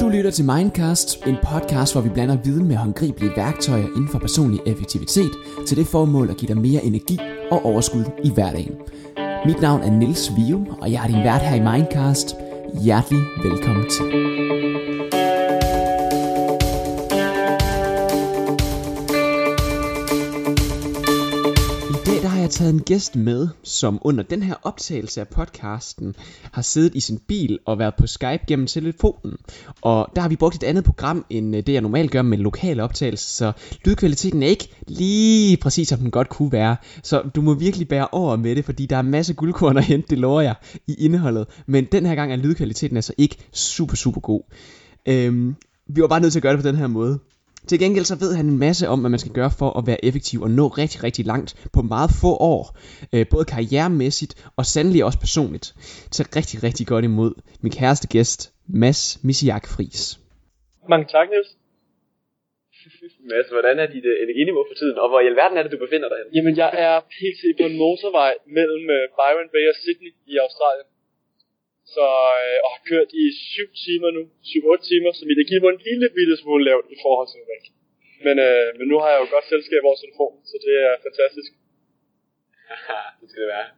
Du lytter til Mindcast, en podcast, hvor vi blander viden med håndgribelige værktøjer inden for personlig effektivitet til det formål at give dig mere energi og overskud i hverdagen. Mit navn er Nils Vium, og jeg er din vært her i Mindcast. Hjertelig velkommen til. Jeg taget en gæst med, som under den her optagelse af podcasten har siddet i sin bil og været på Skype gennem telefonen. Og der har vi brugt et andet program, end øh, det jeg normalt gør med lokale optagelser, så lydkvaliteten er ikke lige præcis, som den godt kunne være. Så du må virkelig bære over med det, fordi der er masser af guldkorn at hente, det lover jeg, i indholdet. Men den her gang er lydkvaliteten altså ikke super, super god. Øhm, vi var bare nødt til at gøre det på den her måde. Til gengæld så ved han en masse om, hvad man skal gøre for at være effektiv og nå rigtig, rigtig langt på meget få år. Øh, både karrieremæssigt og sandelig også personligt. Så rigtig, rigtig godt imod min kæreste gæst, Mads Misiak Fris. Mange tak, Niels. Mads, hvordan er dit uh, energiniveau for tiden, og hvor i alverden er det, du befinder dig hen? Jamen, jeg er pt. på en motorvej mellem uh, Byron Bay og Sydney i Australien. Så, øh, og har kørt i 7 timer nu, 7-8 timer, så mit energiniveau er en lille bitte smule lavt i forhold til normalt. Men, øh, men nu har jeg jo godt selskab over telefon, så det er fantastisk. det skal det være.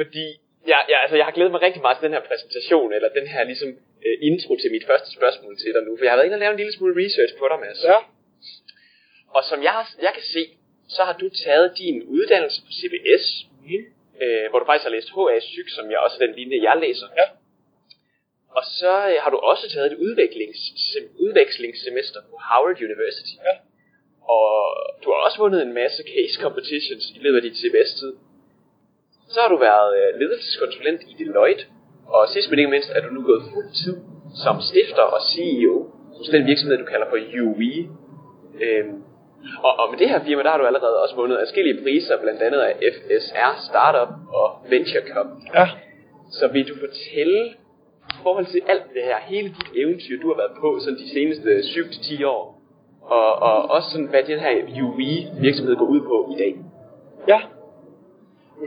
Fordi, ja, ja, altså, jeg har glædet mig rigtig meget til den her præsentation, eller den her ligesom uh, intro til mit første spørgsmål til dig nu, for jeg har været inde og lave en lille smule research på dig, Mads. Ja, Og som jeg, har- jeg kan se, så har du taget din uddannelse på CBS, Mhm. Øh, hvor du faktisk har læst HA Psyk, som jeg også er den linje, jeg læser. Ja. Og så øh, har du også taget et udviklings, udvekslingssemester på Howard University. Ja. Og du har også vundet en masse case competitions i løbet af dit CBS-tid. Så har du været øh, ledelseskonsulent i Deloitte, og sidst men ikke mindst er du nu gået fuld tid som stifter og CEO hos den virksomhed, du kalder for UE. Øhm, og, og med det her firma, der har du allerede også vundet adskillige priser, blandt andet af FSR Startup og Venture Cup. ja. Så vil du fortælle i forhold til alt det her, hele dit eventyr, du har været på sådan de seneste 7-10 år, og, og også sådan, hvad den her UE virksomhed går ud på i dag. Ja.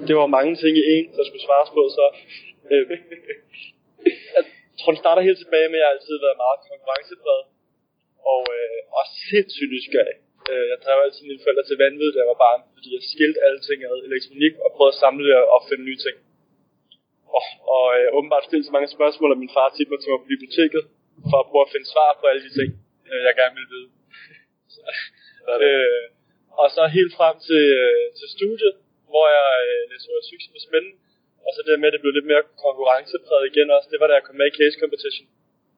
Det var mange ting i en, der skulle svares på, så... Øh, jeg tror, den starter helt tilbage med, at jeg har altid været meget konkurrencepræget. Og øh, også sindssygt nysgerrig. Øh, jeg drev altid mine forældre til vanvid, da jeg var barn, fordi jeg skilte alle ting ad elektronik og prøvede at samle det og opfinde nye ting. Og, og øh, åbenbart stillede så mange spørgsmål, at min far tippede mig til mig på biblioteket, for at prøve at finde svar på alle de ting, øh, jeg gerne ville vide. Så, øh, og så helt frem til, øh, til studiet, hvor jeg øh, læste ordet psykisk med spændende. Og så det med, at det blev lidt mere konkurrencepræget igen også, det var da jeg kom med i case competition.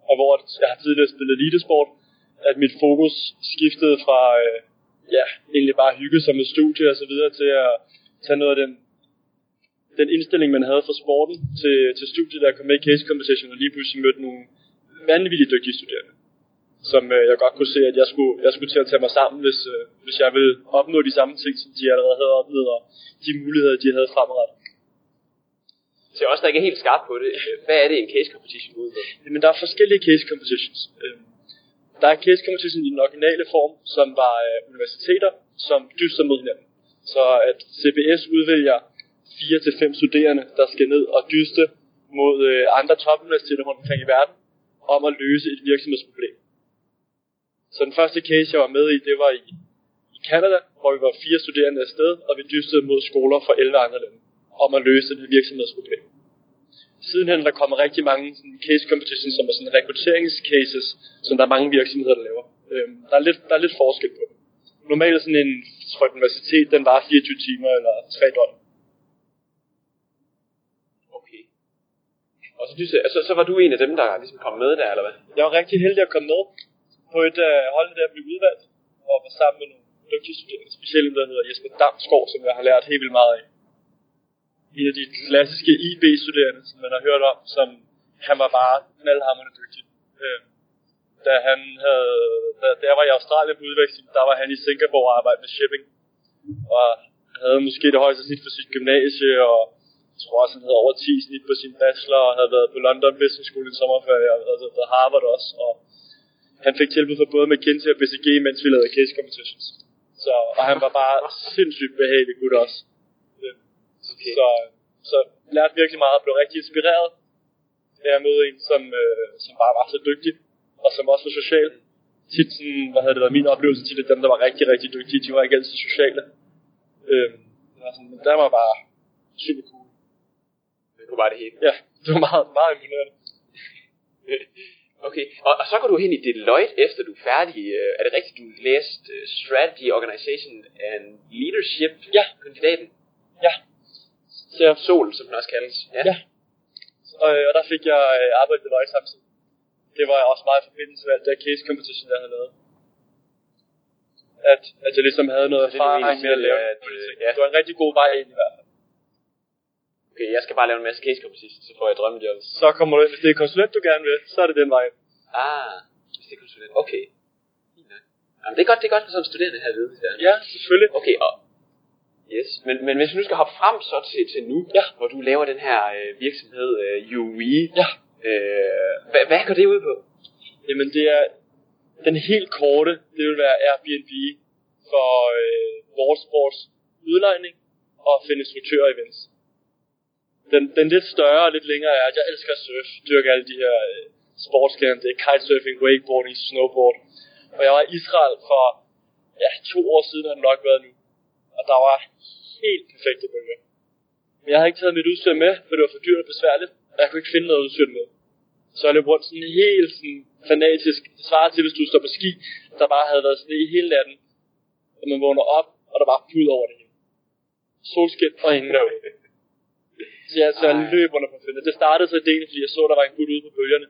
Og hvor jeg har tidligere spillet elitesport, at mit fokus skiftede fra, øh, ja, egentlig bare hygge sig med studie og så videre, til at tage noget af den, den indstilling, man havde for sporten til, til studiet, der kom med i case competition, og lige pludselig mødte nogle vanvittigt dygtige studerende som øh, jeg godt kunne se, at jeg skulle, jeg skulle til at tage mig sammen, hvis, øh, hvis jeg ville opnå de samme ting, som de allerede havde opnået, og de muligheder, de havde fremadrettet. Jeg også, der ikke er helt skarp på det, hvad er det en case competition ud? Men der er forskellige case competitions. Der er case competition i den originale form, som var øh, universiteter, som dyster mod hinanden. Så at CBS udvælger 4-5 studerende, der skal ned og dyste mod øh, andre topuniversiteter rundt omkring i verden, om at løse et virksomhedsproblem. Så den første case, jeg var med i, det var i, i Canada, hvor vi var fire studerende afsted, og vi dystede mod skoler fra 11 andre lande, om at løse det virksomhedsproblem. Sidenhen er der kommet rigtig mange sådan, case competitions, som er sådan rekrutteringscases, som der er mange virksomheder, der laver. Øhm, der, er lidt, der er lidt forskel på det. Normalt sådan en et universitet, den var 24 timer eller 3 døgn. Okay. Og så, du, altså, så var du en af dem, der ligesom kom med der, eller hvad? Jeg var rigtig heldig at komme med på et uh, hold, der blev udvalgt, og var sammen med nogle dygtige studerende, specielt der hedder Jesper Damsgaard, som jeg har lært helt vildt meget af. En af de klassiske IB-studerende, som man har hørt om, som han var bare knaldhammerende dygtig. Øh, da han havde, da, da jeg var i Australien på udveksling, der var han i Singapore og arbejdede med shipping. Og havde måske det højeste snit for sit gymnasie, og jeg tror også, han havde over 10 snit på sin bachelor, og havde været på London Business School i sommerferie, og havde været på Harvard også, og han fik tilbud fra både McKinsey og BCG, mens vi lavede case competitions. Så, og han var bare sindssygt behagelig gut også. Okay. Så, så lærte virkelig meget og blev rigtig inspireret af at møde en, som, øh, som bare var så dygtig, og som også var social. Tit sådan, hvad havde det været min oplevelse til det, dem der var rigtig, rigtig dygtige, de var ikke altid sociale. Øh, det var sådan, der var bare super cool. Det kunne bare det hele. Ja, det var meget, meget imponerende. Okay, og, og så går du hen i Deloitte, efter du er færdig. Øh, Er det rigtigt, du læste øh, Strategy, Organization and Leadership? Ja. Kandidaten? Ja. Jeg, Sol, som den også kaldes. ja. Og, og der fik jeg øh, arbejde ved Løg samtidig. Det var også meget i forbindelse med alt det case competition, jeg havde lavet. At, at jeg ligesom havde noget erfaring med at lave at, øh, øh, ja. Det var en rigtig god vej ind i hvert fald. Okay, jeg skal bare lave en masse case competition, så får jeg drømmejob. Så kommer du hvis det er konsulent, du gerne vil, så er det den vej. Ah, hvis det er konsulent. Okay. Jamen, det er godt, det er godt for sådan en studerende her vide. Ja. Ja, selvfølgelig. Okay, og... Yes, men, men hvis vi nu skal hoppe frem så til, til nu, Ja. hvor du laver den her øh, virksomhed øh, UE, Ja. øh, hvad, hvad går det ud på? Jamen det er den helt korte, det vil være Airbnb for øh, vores sports udlejning og finde instruktører events. Den, den lidt større og lidt længere er, at jeg elsker at surfe, dyrke alle de her øh, sportsgrene, det er kitesurfing, wakeboarding, snowboard. Og jeg var i Israel for ja, to år siden har det nok været nu, og der var helt perfekte bølger. Men jeg havde ikke taget mit udstyr med, for det var for dyrt og besværligt, og jeg kunne ikke finde noget udstyr med. Så jeg løb rundt sådan helt sådan fanatisk. Det svarer til, hvis du står på ski, der bare havde været sne hele natten. Og man vågner op, og der var pud over det hele. Solskin og ingen derude. Så jeg, så jeg løb under på. Det startede så ideen, fordi jeg så, der var en gut ude på bølgerne.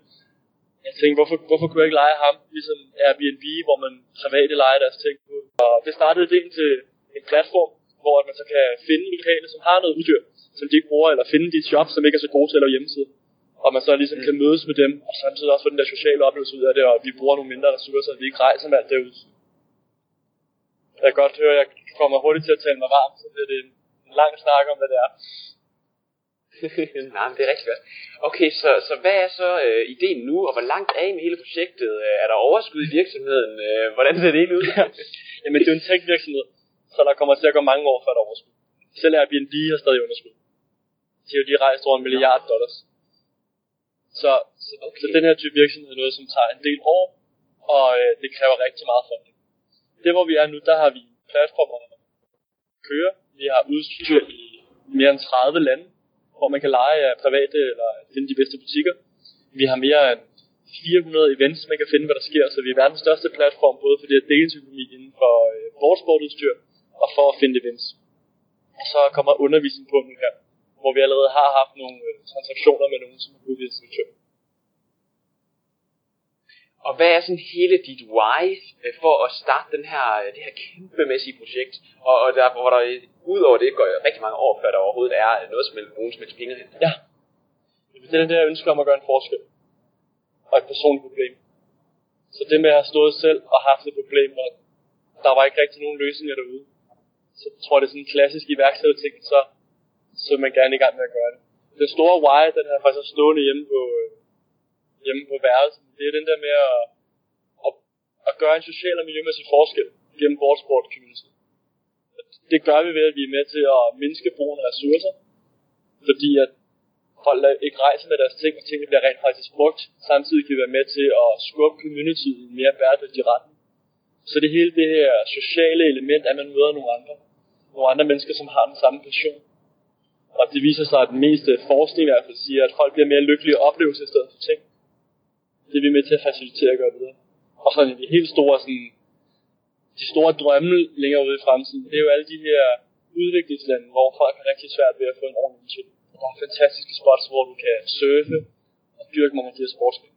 Jeg tænkte, hvorfor, hvorfor kunne jeg ikke lege ham, ligesom Airbnb, hvor man private leger deres ting ud. Og det startede ideen til en platform, hvor man så kan finde lokale, som har noget udstyr, som de ikke bruger, eller finde de shops, som ikke er så gode til at lave hjemmeside. Og man så ligesom kan mødes med dem, og samtidig også få den der sociale oplevelse ud af det, og vi bruger nogle mindre ressourcer, og vi ikke rejser med alt det ud. Jeg kan godt høre, at jeg kommer hurtigt til at tale mig varm, så det en en lang snak om, hvad det er. Nej, men det er rigtig godt. Okay, så, så hvad er så øh, ideen nu, og hvor langt er I med hele projektet? Øh, Er der overskud i virksomheden? Øh, hvordan ser det hele ud? Jamen, det er jo en tech-virksomhed, så der kommer til at gå mange år før der er overskud. Selv Airbnb har stadig underskud. De har jo lige rejst over en milliard dollars. Så, så, okay. så den her type virksomhed er noget, som tager en del år, og øh, det kræver rigtig meget funding. Det hvor vi er nu, der har vi platformer, der kører. Vi har udstyr i mere end 30 lande, hvor man kan lege af private eller finde de bedste butikker. Vi har mere end 400 events, man kan finde, hvad der sker, så vi er verdens største platform, både for det at delingsøkonomi inden for øh, vores sportudstyr, og for at finde events. Og så kommer undervisning på nu her, hvor vi allerede har haft nogle øh, transaktioner med nogen, som har booket instruktør. Og hvad er sådan hele dit why øh, for at starte den her, øh, det her kæmpemæssige projekt? Og, og der, hvor der ud over det går rigtig mange år, før der overhovedet er noget som nogen som helst penge hen. Ja. Det er den der ønske om at gøre en forskel. Og et personligt problem. Så det med at have stået selv og haft et problem, og der var ikke rigtig nogen løsninger derude. Så jeg det er sådan en klassisk iværksætterting, så, så er man gerne i gang med at gøre det. Den store why, den har faktisk stående hjemme på, øh, hjemme på værelset, det er den der med at, at, at gøre en social og miljømæssig forskel gennem vores sport community. Det gør vi ved, at vi er med til at mindske brugen af ressourcer, fordi at folk ikke rejser med deres ting, og tingene bliver rent faktisk brugt, samtidig kan vi være med til at skubbe community i en mere bæredygtig retning. Så det hele det her sociale element, at man møder nogle andre, nogle andre mennesker, som har den samme passion. Og det viser sig, at den meste forskning i hvert fald siger, at folk bliver mere lykkelige og oplevelser i stedet for ting. Det er vi med til at facilitere og gøre videre. Og så de helt store, sådan, de store drømme længere ude i fremtiden, det er jo alle de her udviklingslande, hvor folk har rigtig svært ved at få en ordentlig budget. Og der er fantastiske spots, hvor du kan surfe og dyrke mange af de her sportsgrene.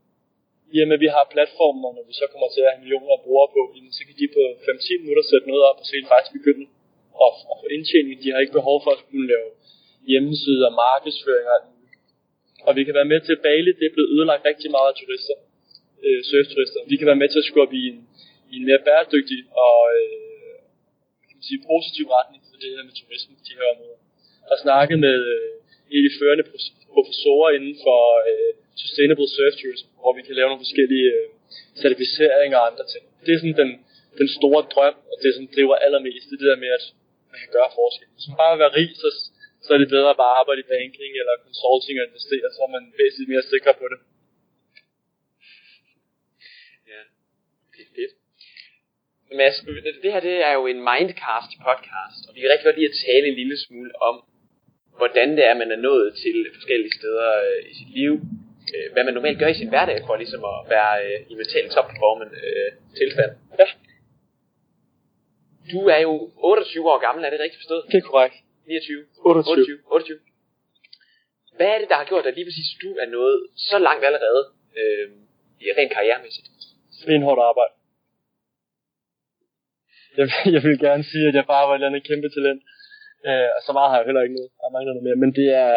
I og med, at vi har platformer, når vi så kommer til at have millioner af brugere på, så kan de på 5-10 minutter sætte noget op og se faktisk begynde og, og få indtjening. De har ikke behov for at kunne lave hjemmesider, markedsføring og alt muligt. Og vi kan være med til, at Bali det er blevet ødelagt rigtig meget af turister, øh, surfturister. Vi kan være med til at skubbe i en, i en mere bæredygtig og øh, kan man sige, positiv retning for det her med turisme på de her områder. Og snakket med øh, en af de førende professorer inden for øh, Sustainable Surf Tourism, hvor vi kan lave nogle forskellige øh, certificeringer og andre ting. Det er sådan den, den store drøm, og det som driver allermest, det er det der med, at man kan gøre forskel. Hvis man bare vil være rig, så, så er det bedre at bare arbejde i banking eller consulting og investere, så er man væsentligt mere sikker på det. Ja, det er fedt. Mads, det her det er jo en Mindcast podcast, og vi kan rigtig godt lide at tale en lille smule om, hvordan det er, man er nået til forskellige steder øh, i sit liv, øh, hvad man normalt gør i sin hverdag for ligesom at være øh, i mental topperformance øh, tilstand. Ja. Du er jo 28 år gammel, er det rigtigt forstået? Det er korrekt. 29? 28. 28. 28. Hvad er det, der har gjort, at lige præcis du er nået så langt allerede, øh, rent karrieremæssigt? Benhårdt arbejde. Jeg, jeg vil gerne sige, at jeg bare var et eller andet kæmpe talent. Øh, og så meget har jeg heller ikke noget. Jeg mangler noget mere. Men det er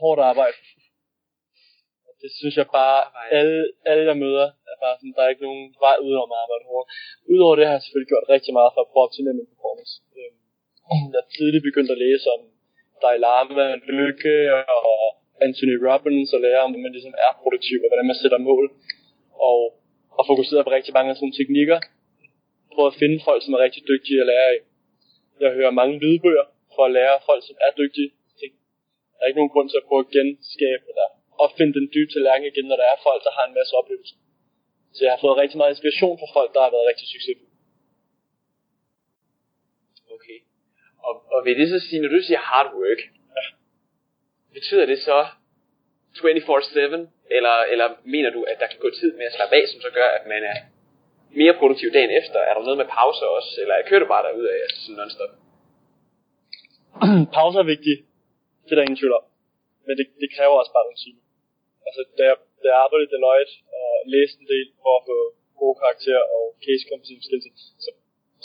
hårdt arbejde. Det synes jeg bare, alle, alle jeg møder, er bare sådan, der er ikke nogen vej udenom at arbejde hårdt. Udover det har jeg selvfølgelig gjort rigtig meget for at prøve at optimere min performance. Øh, jeg tidligt begyndt at læse om Dalai Lama, Lykke og Anthony Robbins og lære om, hvordan man ligesom er produktiv og hvordan man sætter mål. Og, og fokuseret på rigtig mange af sådan teknikker. Prøve at finde folk, som er rigtig dygtige at lære af. Jeg hører mange lydbøger for at lære folk, som er dygtige. Der er ikke nogen grund til at prøve at genskabe eller opfinde den dybe tallerken igen, når der er folk, der har en masse oplevelser. Så jeg har fået rigtig meget inspiration fra folk, der har været rigtig succesfulde. Okay. Og, og vil det så sige, når du siger hard work, ja. betyder det så 24-7, eller, eller mener du, at der kan gå tid med at slappe af, som så gør, at man er mere produktiv dagen efter? Er der noget med pauser også, eller kører du bare derud af altså sådan non-stop? pauser er vigtige. Det er der ingen tvivl om. Men det, det kræver også bare nogle timer. Altså, da jeg, da jeg arbejdede i Deloitte og læste en del for at få gode karakterer og case competence skills, så,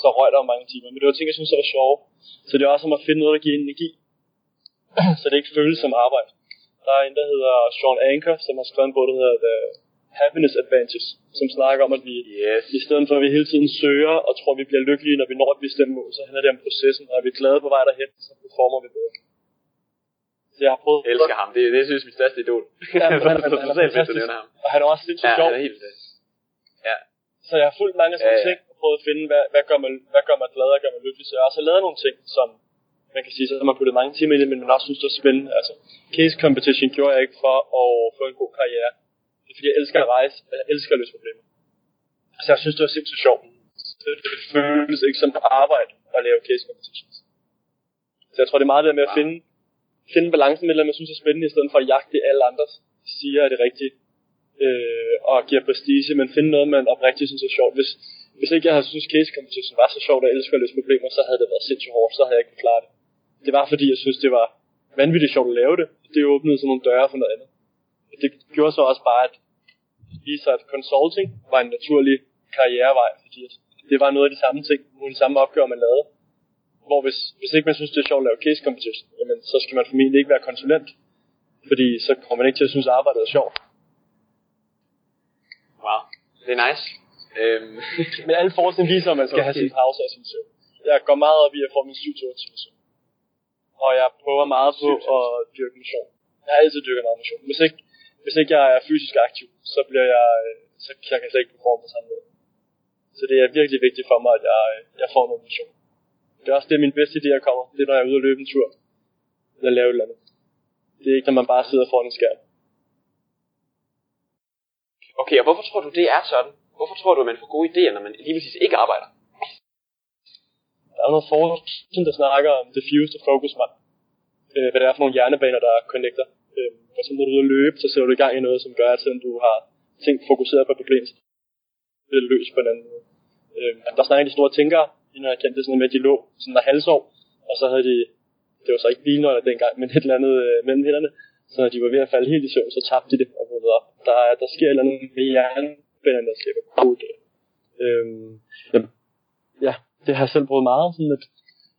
så røg der jo mange timer. Men det var ting, jeg synes, der var sjove. Så det er også om at finde noget, der giver energi. så det ikke føles som arbejde. Der er en, der hedder Sean Anker, som har skrevet en bog, der hedder The Happiness Advantage, som snakker om, at vi yes. i stedet for, at vi hele tiden søger og tror, vi bliver lykkelige, når vi når et bestemt mål, så handler det om processen, og er vi glade på vej derhen, så performer vi bedre. Så jeg har prøvet... Jeg elsker ham. Det, det synes jeg er mit største idol. Ja, men han, han, han, han er fantastisk. Og han er også sindssygt ja, sjov. Ja, er helt Ja. Så jeg har fulgt mange sådan ja, ja. ting, og prøvet at finde, hvad, hvad, gør mig, hvad gør mig glad og gør mig lykkelig. Så jeg har også lavet nogle ting, som man kan sige, så har man puttet mange timer i det, men man også synes, det er spændende. Altså, case competition gjorde jeg ikke for at få en god karriere. Det er fordi, jeg elsker at rejse, og jeg elsker at løse problemer. Så jeg synes, det var sindssygt sjovt. Det føles ikke som arbejde at lave case competitions. Så jeg tror, det er meget det med at finde, finde balancen mellem, at man synes er spændende, i stedet for at jagte det, alle andre siger er det rigtige. Øh, og giver prestige, men finde noget, man oprigtigt synes er sjovt. Hvis, hvis ikke jeg havde synes case competition var så sjovt, og jeg elsker at løse problemer, så havde det været sindssygt hårdt, så havde jeg ikke klaret klare det. Det var fordi, jeg synes, det var vanvittigt sjovt at lave det. Det åbnede sådan nogle døre for noget andet. Det gjorde så også bare, at vise at consulting var en naturlig karrierevej, fordi det var noget af de samme ting, nogle de samme opgaver, man lavede. Hvor hvis, hvis ikke man synes, det er sjovt at lave case competition, jamen, så skal man formentlig ikke være konsulent, fordi så kommer man ikke til at synes, at arbejdet er sjovt. Wow, det er nice. Øhm. Men alle forskning viser, at man skal okay. have sin pause og sin søvn. Jeg går meget op i at få min 7 til søvn. Og jeg prøver meget på at dyrke motion. Jeg har altid dyrket meget motion. Hvis ikke, hvis ikke jeg er fysisk aktiv, så bliver jeg, så jeg kan slet ikke performe på samme måde. Så det er virkelig vigtigt for mig, at jeg, jeg får noget motion. Det er også det, min bedste idéer kommer. Det er, når jeg er ude og løbe en tur. Eller lave et eller andet. Det er ikke, når man bare sidder foran en skærm. Okay, og hvorfor tror du, det er sådan? Hvorfor tror du, at man får gode idéer, når man lige præcis ikke arbejder? Der er noget forskning, der snakker om diffused og focus mind. Øh, hvad det er for nogle hjernebaner, der connecter. Øh, for eksempel, når du er ude at løbe, så ser du i gang i noget, som gør, at du har ting fokuseret på problemet, det er løst på en anden måde. Øh, der snakker de store tænkere, de når jeg kendte det sådan med, at de lå sådan der halsår, og så havde de, det var så ikke bilnøgler dengang, men et eller andet øh, mellem hænderne, så når de var ved at falde helt i søvn, så tabte de det og vågnede op. Der, der sker et eller andet med hjernebanerne, der skaber kode. Øhm, ja, ja, det har jeg selv prøvet meget, sådan at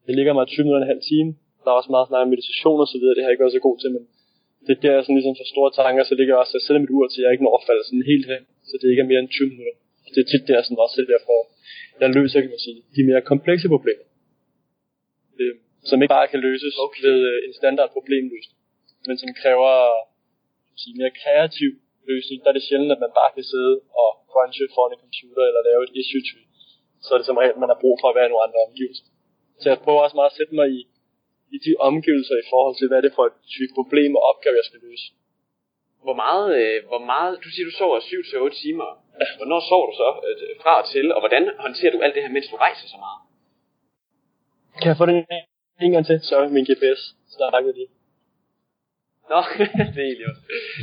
det ligger mig 20 minutter og en halv time. Der er også meget snak om meditation og så videre, det har jeg ikke været så god til, men det er der, jeg sådan ligesom så store tanker, så ligger jeg også, at jeg sætter mit ur til, at jeg ikke når at falde sådan helt hen, så det ikke er mere end 20 minutter. Det er tit der, sådan også det for, jeg løser, kan man sige, de mere komplekse problemer. Øh, som ikke bare kan løses okay. ved øh, en standard problemløsning, men som kræver sige, mere kreativ løsning. Der er det sjældent, at man bare kan sidde og crunche foran en computer eller lave et issue tree. Så er det som regel, man har brug for at være i nogle andre omgivelser. Så jeg prøver også meget at sætte mig i, i de omgivelser i forhold til, hvad er det for et type problem og opgave, jeg skal løse. Hvor meget, øh, hvor meget, du siger, du sover 7-8 timer. Hvornår sover du så øh, fra og til, og hvordan håndterer du alt det her, mens du rejser så meget? Kan jeg få den en gang til? Sorry, min GPS snakkede lige. Nå, det er egentlig også.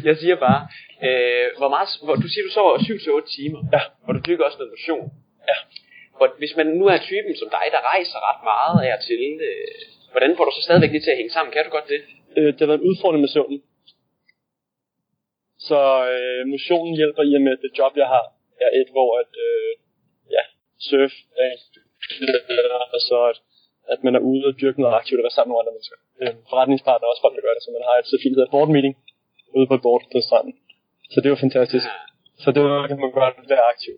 Jeg siger bare, øh, hvor meget, hvor, du siger, du sover 7-8 timer, Ja. og du dykker også noget motion. Ja. Hvor, hvis man nu er typen som dig, der rejser ret meget af og til, øh, hvordan får du så stadigvæk det til at hænge sammen? Kan du godt det? Øh, det har været en udfordring med søvnen. Så øh, motionen hjælper i og med, at det job, jeg har, er et, hvor at, øh, ja, surf, øh, og så at, at man er ude og dyrke noget aktivt og være sammen med andre mennesker. Øh, forretningspartner er også folk, der gør det, så man har et så fint hedder board meeting ude på et board på stranden. Så det var fantastisk. Så det var, kan man godt være aktiv.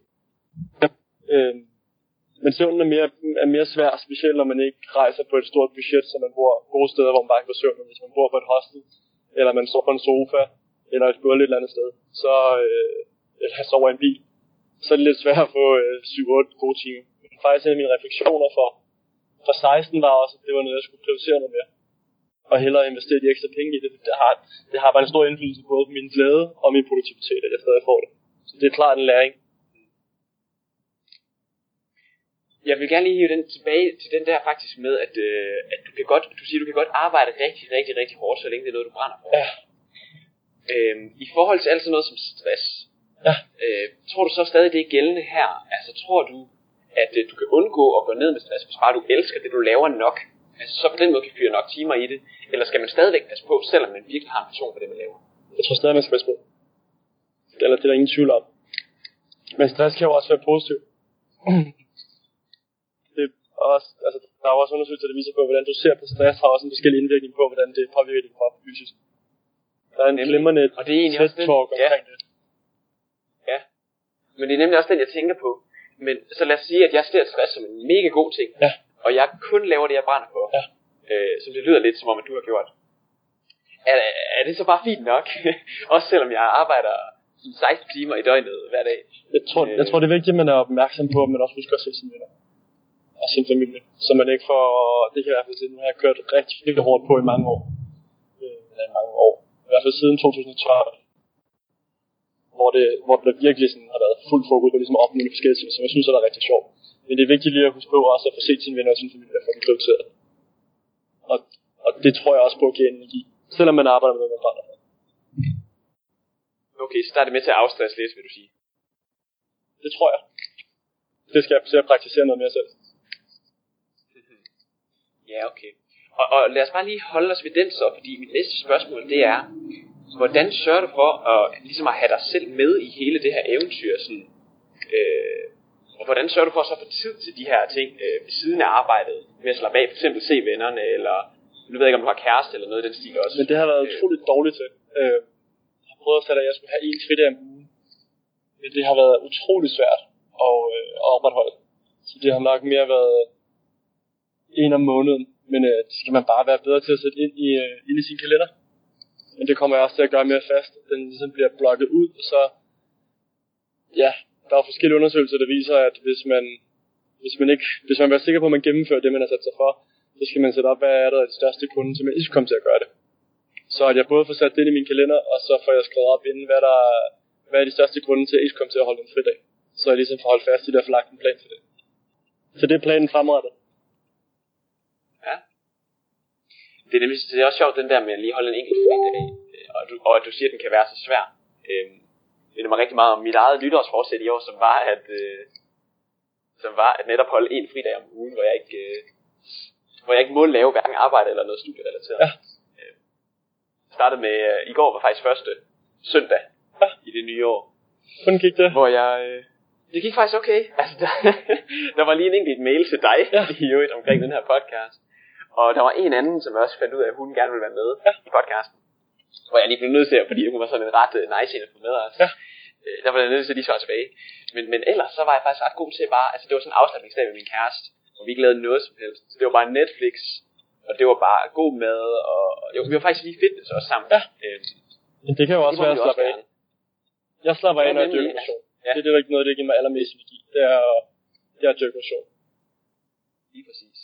Øh, men søvnen er mere, er mere svær, specielt når man ikke rejser på et stort budget, så man bor gode steder, hvor man bare kan få søvn. Hvis man bor på et hostel, eller man står på en sofa, eller et gulv et eller andet sted, så, øh, eller sover i en bil, så er det lidt svært at få øh, 7-8 gode timer. Men faktisk en af mine refleksioner for, for 16 var også, at det var noget, jeg skulle prioritere noget mere. Og hellere investere de ekstra penge i det. Det har, det har bare en stor indflydelse på min glæde og min produktivitet, at jeg stadig får det. Så det er klart en læring. Jeg vil gerne lige hive den tilbage til den der faktisk med, at, øh, at du kan godt, du siger, du kan godt arbejde rigtig, rigtig, rigtig hårdt, så længe det er noget, du brænder for. Ja. Øhm, I forhold til alt sådan noget som stress, Ja. øh, tror du så stadig, det er gældende her? Altså, tror du, at øh, du kan undgå at gå ned med stress, hvis bare du elsker det, du laver nok? Altså, så på den måde kan fyre nok timer i det? Eller skal man stadigvæk passe på, selvom man virkelig har en passion for det, man laver? Jeg tror stadig, man skal passe på. Eller det er der ingen tvivl om. Men stress kan jo også være positiv. det er også, altså, der er også undersøgelser, der viser på, hvordan du ser på stress, har også en forskellig indvirkning på, hvordan det påvirker din krop fysisk. Der er en Nemlig. glimrende Og det er egentlig også den- ja. det. Ja. Men det er nemlig også den, jeg tænker på. Men så lad os sige, at jeg ser stress som en mega god ting. Ja. Og jeg kun laver det, jeg brænder for. Ja. Øh, som det lyder lidt som om, at du har gjort. Er, er det så bare fint nok? også selvom jeg arbejder 16 timer i døgnet hver dag. Jeg tror, jeg tror, det er vigtigt, at man er opmærksom på, at man også husker at se sine venner og sin familie. Så man ikke får, det kan jeg i hvert fald sige, nu har jeg kørt rigtig, rigtig hårdt på i mange år. Øh, i mange år. I hvert fald siden 2012. Hvor det, hvor det virkelig sådan har været fuld fokus på ligesom at opnå de forskellige ting, som jeg synes er rigtig sjovt. Men det er vigtigt lige at huske på også at få set sine venner og sin familie og få dem prioriteret. Og, og det tror jeg også på at give energi. Selvom man arbejder med noget, man brænder. Okay, så der er det med til at afstresse lidt, vil du sige. Det tror jeg. Det skal jeg forsøge at praktisere noget mere selv. Ja, okay. Og, og lad os bare lige holde os ved den så, fordi mit næste spørgsmål, det er, hvordan sørger du for at, ligesom at have dig selv med i hele det her eventyr? Sådan, øh, og hvordan sørger du for at så få tid til de her ting øh, ved siden af arbejdet, med at slappe af, for eksempel se vennerne, eller nu ved jeg ikke, om du har kæreste eller noget i den stil også. Men det har været Øh, utroligt dårligt til. Øh, jeg har prøvet at sætte, at jeg skulle have en fridag om ugen. Men det har været utroligt svært at, øh, at opretholde. Så det har nok mere været en om måneden. Men øh, det skal man bare være bedre til at sætte ind i, øh, ind i sin kalender. Men det kommer jeg også til at gøre mere fast. Den ligesom bliver blokket ud, og så... Ja, der er forskellige undersøgelser, der viser, at hvis man, hvis man ikke, hvis man vil være sikker på, at man gennemfører det, man har sat sig for, så skal man sætte op, hvad er der det største kunde, som jeg ikke kommer til at gøre det. Så at jeg både får sat det ind i min kalender, og så får jeg skrevet op inden, hvad, der, hvad er de største grunde til, at jeg ikke kommer til at holde en fridag. Så jeg ligesom får holdt fast i det og får lagt en plan for det. Så det er planen fremadrettet. Ja. Det er nemlig det er også sjovt, den der med at lige holde en enkelt fridag, øh, og, du, og at du siger, at den kan være så svær. Øhm, det minder mig rigtig meget om mit eget nytårsforsæt i år, som var at, øh, som var at netop holde en fridag om ugen, hvor jeg ikke, øh, hvor jeg ikke må lave hverken arbejde eller noget studierelateret. Ja. Øh, jeg startede med, øh, i går var faktisk første søndag Ja. i det nye år, Hvordan gik det? hvor jeg... Øh, det gik faktisk okay. Altså, der, der var lige en enkelt mail til dig Ja. i øvrigt omkring den her podcast. Og der var en anden, som også fandt ud af, at hun gerne ville være med Ja. i podcasten. Hvor jeg lige blev nødt til, at- fordi hun var sådan en ret uh, nice en at få med os. Ja. Øh, der var jeg nødt til at lige svare tilbage. Men, men ellers så var jeg faktisk ret god til bare, altså det var sådan en afslappningsdag med min kæreste, hvor vi ikke lavede noget som helst. Så det var bare Netflix, og det var bare god mad, og jo, vi var faktisk lige fitness også sammen. Ja. Øhm, Men det kan jo det også være at slappe af. Jeg slapper af, Ja, når jeg dyrker ja. motion. Ja. Det er det, der ikke noget, det giver mig allermest energi. Det er, det er at dyrke motion. Lige præcis.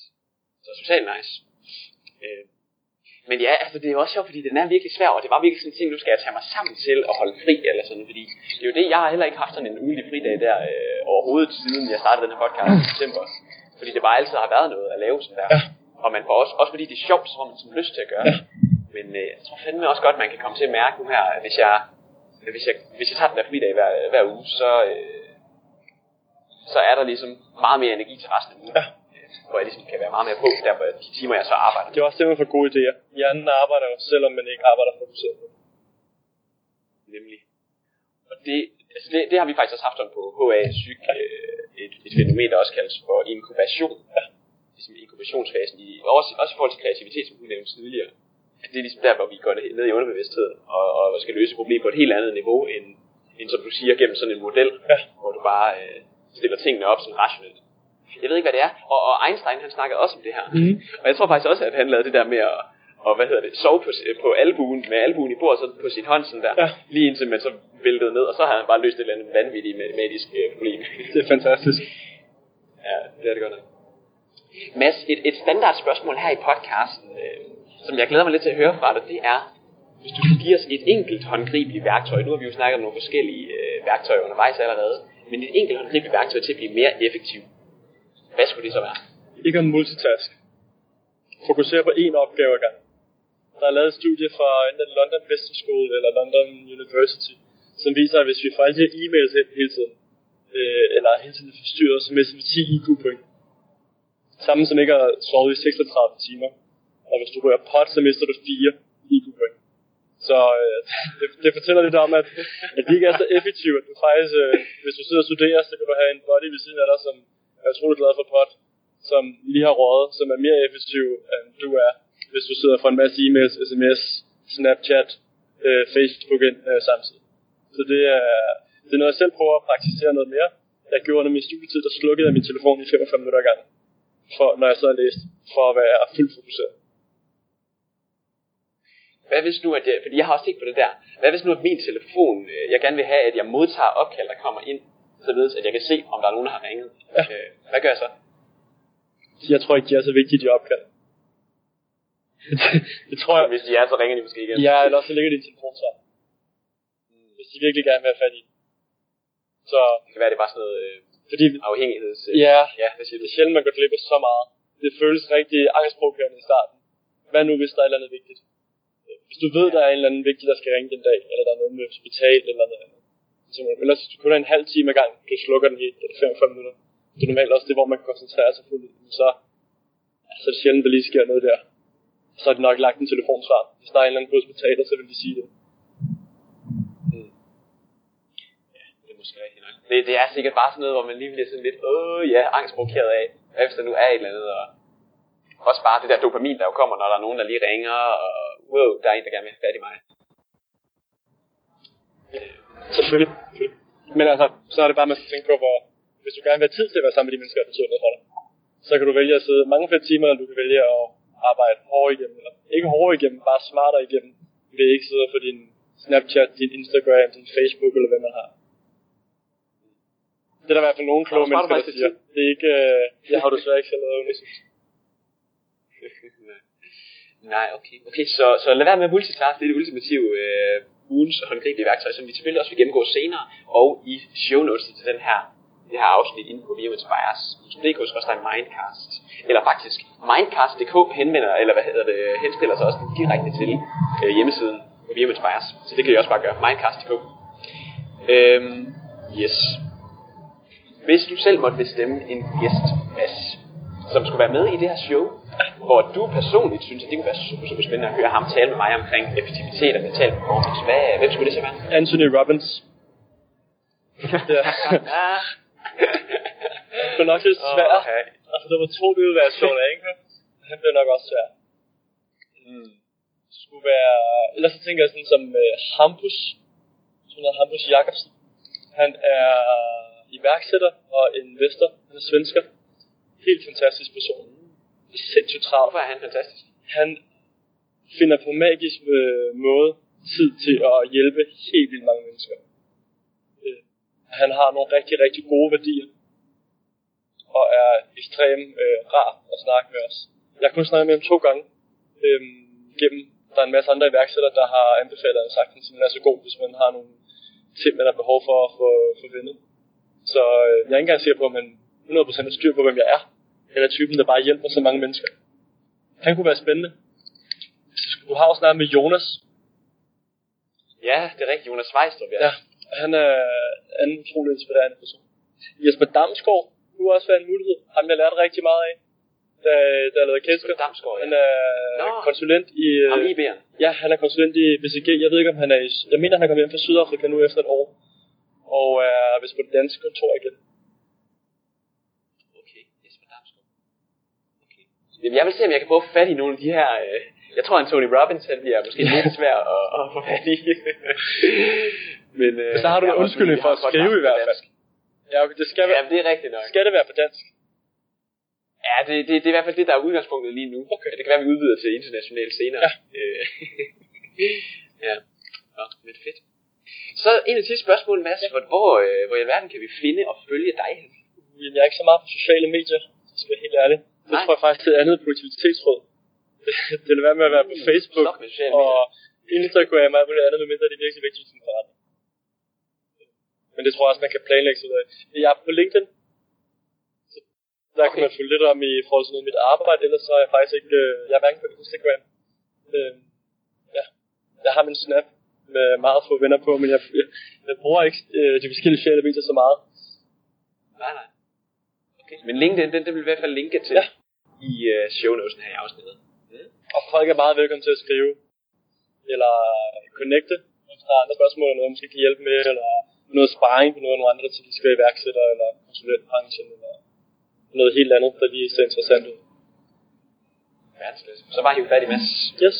Så totalt nice. Øh, Men ja, altså det er også sjovt, fordi den er virkelig svær, og det var virkelig sådan en ting, nu skal jeg tage mig sammen til at holde fri, eller sådan, fordi det er jo det, jeg har heller ikke haft sådan en ugelig fridag der øh, overhovedet, siden jeg startede den her podcast i september. Fordi det bare altid har været noget at lave sådan der. Ja. Og man får også, også fordi det er sjovt, så har man sådan lyst til at gøre det. Men øh, jeg tror fandme også godt, man kan komme til at mærke nu her, at hvis jeg, hvis jeg, hvis jeg tager den der fridag hver, hver uge, så, øh, så er der ligesom meget mere energi til resten af ugen. Ja. Hvor jeg ligesom kan være meget mere på, der hvor de timer, jeg så arbejder. Det er også det, man får gode idéer. Hjernen arbejder jo, selvom man ikke arbejder fokuseret. Nemlig. Og det, altså det, det har vi faktisk også haft sådan på HA Psyk, øh, et, et fænomen, der også kaldes for inkubation. Ja. Ligesom inkubationsfasen, i, også, også i forhold til kreativitet, som du nævnte tidligere. At det er ligesom der, hvor vi går ned i underbevidstheden og, og skal løse problemer på et helt andet niveau, end, end som du siger, gennem sådan en model, Ja. hvor du bare øh, stiller tingene op sådan rationelt. Jeg ved ikke, hvad det er. Og, og Einstein, han snakkede også om det her. Mhm. Og jeg tror faktisk også, at han lavede det der med at, og hvad hedder det, sove på, på albuen, med albuen i bordet, så på sin hånd sådan der, Ja. lige indtil man så væltede ned, og så havde han bare løst et eller andet vanvittigt matematisk øh, problem. Det er fantastisk. ja, det er det godt nok. Mads, et, et standard spørgsmål her i podcasten, øh, som jeg glæder mig lidt til at høre fra dig, det er, hvis du skulle give os et enkelt håndgribeligt værktøj, nu har vi jo snakket om nogle forskellige øh, værktøjer undervejs allerede, men et enkelt håndgribeligt værktøj til at blive mere effektiv, hvad skulle det så være? Ikke en multitask. Fokusere på én opgave ad gangen. Der er lavet et studie fra enten London Business School eller London University, som viser, at hvis vi får alle de her e-mails ind hele tiden, øh, eller hele tiden forstyrrer, så mister vi 10 IQ-point. Samme som ikke har sovet i 36 timer. Og hvis du rører pot, så mister du 4 IQ-point. Så øh, det, det fortæller lidt om, at, at de ikke er så effektive, at du faktisk, øh, hvis du sidder og studerer, så kan du have en body ved siden af dig, som er utrolig glad for pot, som lige har rådet, som er mere effektiv, end du er, hvis du sidder for en masse e-mails, sms, Snapchat, øh, Facebook ind øh, samtidig. Så det er, det er noget, jeg selv prøver at praktisere noget mere. Jeg gjorde under min studietid, der slukkede jeg min telefon i 45 minutter ad gangen, for, når jeg sad og læst, for at være fuldt fokuseret. Hvad hvis nu, at det, fordi jeg har også set på det der, hvad hvis nu, at min telefon, øh, jeg gerne vil have, at jeg modtager opkald, der kommer ind, således at jeg kan se, om der er nogen, der har ringet. Ja. Øh, hvad gør jeg så? Jeg tror ikke, de er så vigtige, de opkald. det tror jeg. Hvis de er, så ringer de måske igen. Ja, eller også så ligger din telefon så. Hvis de virkelig gerne vil have fat i. Så, Det kan være, det er bare sådan noget øh, fordi, afhængigheds... Øh, ja, ja, hvad siger du? det er sjældent, man går glip af så meget. Det føles rigtig angstprovokerende i starten. Hvad nu, hvis der er et eller andet vigtigt? Hvis du ved, der er en eller anden vigtig, der skal ringe den dag, eller der er noget med hospital eller noget Så man, ellers hvis du kun har en halv time ad gang, du slukker den i eller 45 minutter. Det er normalt også det, hvor man kan koncentrere sig fuldt. Men så, så er det sjældent, der lige sker noget der. Så har de nok lagt en telefonsvar. Hvis der er en eller anden på hospitalet, så vil de sige det. Det er måske rigtigt nok. Det, det er sikkert bare sådan noget, hvor man lige bliver sådan lidt, åh ja, angstprovokeret af, hvad hvis der nu er et eller andet, og også bare det der dopamin, der jo kommer, når der er nogen, der lige ringer, og wow, der er en, der gerne vil have fat i mig. Selvfølgelig. Men altså, så er det bare, man skal tænke på, hvor hvis du gerne vil have tid til at være sammen med de mennesker, der betyder noget for dig, så kan du vælge at sidde mange flere timer, eller du kan vælge at arbejde hårdere igennem. Eller ikke hårdere igennem, bare smartere igennem. Ved ikke sidde for din Snapchat, din Instagram, din Facebook, eller hvad man har. Det er der i hvert fald nogle kloge mennesker, der siger. tid? Det er ikke, øh, jeg har desværre ikke selv lavet undersøgelse. Nej, okay. Okay, så, så lad være med at multitask. Det er det ultimative øh, ugens håndgribelige værktøj, som vi selvfølgelig også vil gennemgå senere. Og i show notes til den her, det her afsnit inde på bioinspires.dk, så også der er Mindcast. Eller faktisk, Mindcast.dk henvender, eller hvad hedder det, henstiller sig også direkte til øh, hjemmesiden på Bioinspires. Så det kan I også bare gøre. Mindcast.dk. Øhm, yes. Hvis du selv måtte bestemme en gæst, Mads, som skulle være med i det her show, hvor du personligt synes, at det kunne være super, super spændende at høre ham tale med mig omkring effektivitet og mental performance. Hvad, hvem skulle det så være? Anthony Robbins. Ja. Det er nok lidt svært. Ja. Altså, der var to versioner, ikke? Han bliver nok også svær. Mm. skulle være... Ellers så tænker jeg sådan som uh, Hampus. Sådan noget Hampus Jakobsen. Han er iværksætter og investor. Han er svensker. Helt fantastisk person. Sindssygt travlt. Hvorfor er han fantastisk? Han finder på magisk øh, måde tid til at hjælpe helt vildt mange mennesker. Øh, han har nogle rigtig, rigtig gode værdier. Og er ekstremt øh, rar at snakke med os. Jeg har kun snakket med ham to gange. Øhm, gennem, der er en masse andre iværksættere, der har anbefalet og sagt, at den er så god, hvis man har nogle ting, man har behov for at få, få vendet. Så øh, jeg er ikke engang sikker på, at man 100% er styr på, hvem jeg er. Eller typen, der bare hjælper så mange mennesker. Han kunne være spændende. Du har også snakket med Jonas. Ja, det er rigtigt. Jonas Svejstrup, ja. Ja, han er en utrolig inspirerende person. Jesper Damsgaard kunne også være en mulighed. Ham jeg lærte rigtig meget af, da, da jeg lavede Kæsker. Damsgaard, ja. Han er Nå. konsulent i... øh, Ham IB'eren. Ja, han er konsulent i BCG. Jeg ved ikke, om han er i... Jeg mener, han er kommet hjem fra Sydafrika nu efter et år. Og er vist på det danske kontor igen. Okay, Jesper Damsgaard. Okay. Jamen, jeg vil se, om jeg kan få fat i nogle af de her... Øh, jeg tror, en Tony Robbins, han bliver måske lidt svær at, at få fat i. Men, øh, så har du en undskyldning for at skrive i hvert fald. Ja, okay, det skal, Ja, være, det er rigtigt nok. skal det være på dansk. Ja, det, det, det er i hvert fald det, der er udgangspunktet lige nu. Okay. Det kan være, vi udvider til internationalt senere. Ja. Øh, ja. Nå, men fedt. Så en af de sidste spørgsmål, Mads. Hvor, hvor, øh, hvor i alverden kan vi finde og følge dig hen? Jeg er ikke så meget på sociale medier, så skal jeg være helt ærlig. Det Nej. tror jeg faktisk, det er andet produktivitetsråd. det vil være med at være på Facebook Stop med sociale og Instagram og alt muligt andet, medmindre det er virkelig vigtigt for forretning. Men det tror jeg også, man kan planlægge sig ud af. Jeg er på LinkedIn. Så der okay. kan man følge lidt om i forhold til noget af mit arbejde, ellers så er jeg faktisk ikke, øh, jeg er hverken på Instagram. Øh, ja. Jeg har min Snap med meget få venner på, men jeg, jeg, jeg bruger ikke øh, de forskellige sociale medier så meget. Nej, nej. Okay. Men LinkedIn, den, den vil i hvert fald linke til Ja. I uh, shownotesen her i afsnittet. Mm. Og folk er meget velkommen til at skrive, eller connecte, hvis der er andre spørgsmål, eller noget, man måske kan hjælpe med, eller noget sparring på noget af nogle andre typiske iværksættere, eller konsulentbranchen, eller noget helt andet, der lige ser interessant ud. Verdensklasse. Så bare hive fat i Mads. Yes.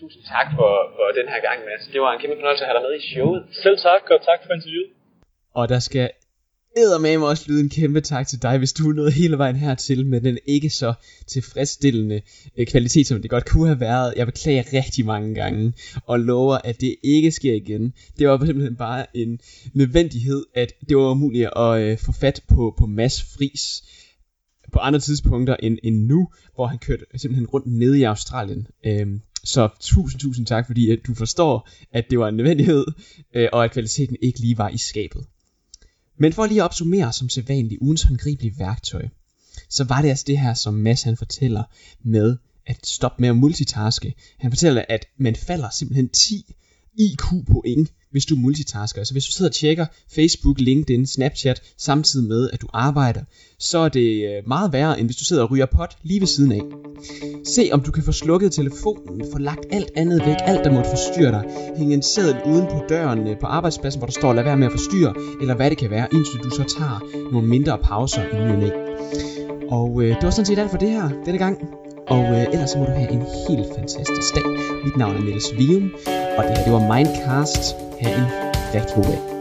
Tusind tak for, for den her gang, Mads. Det var en kæmpe fornøjelse at have dig med i showet. Selv tak, og tak for interviewet. Og der skal med mig også lyde en kæmpe tak til dig, hvis du er nået hele vejen hertil med den ikke så tilfredsstillende øh, kvalitet, som det godt kunne have været. Jeg beklager rigtig mange gange, og lover, at det ikke sker igen. Det var simpelthen bare en nødvendighed, at det var umuligt at øh, få fat på, på Mads Fris på andre tidspunkter end, end nu, hvor han kørte simpelthen rundt nede i Australien. Øhm, så tusind, tusind tak, fordi at du forstår, at det var en nødvendighed, øh, og at kvaliteten ikke lige var i skabet. Men for lige at opsummere som sædvanligt ugens håndgribelige værktøj, så var det altså det her, som Mads han fortæller med at stoppe med at multitaske. Han fortæller, at man falder simpelthen 10 IQ point, hvis du multitasker. Så hvis du sidder og tjekker Facebook, LinkedIn, Snapchat, samtidig med at du arbejder, så er det øh, meget værre, end hvis du sidder og ryger pot lige ved siden af. Se om du kan få slukket telefonen, få lagt alt andet væk, alt der måtte forstyrre dig. Hænge en seddel uden på døren øh, på arbejdspladsen, hvor der står, lad være med at forstyrre, eller hvad det kan være, indtil du så tager nogle mindre pauser i ny og. Og øh, det var sådan set alt for det her denne gang. Og øh, ellers så må du have en helt fantastisk dag. Mit navn er Niels Vium, og det her det var Mindcast. Ha' en rigtig god dag.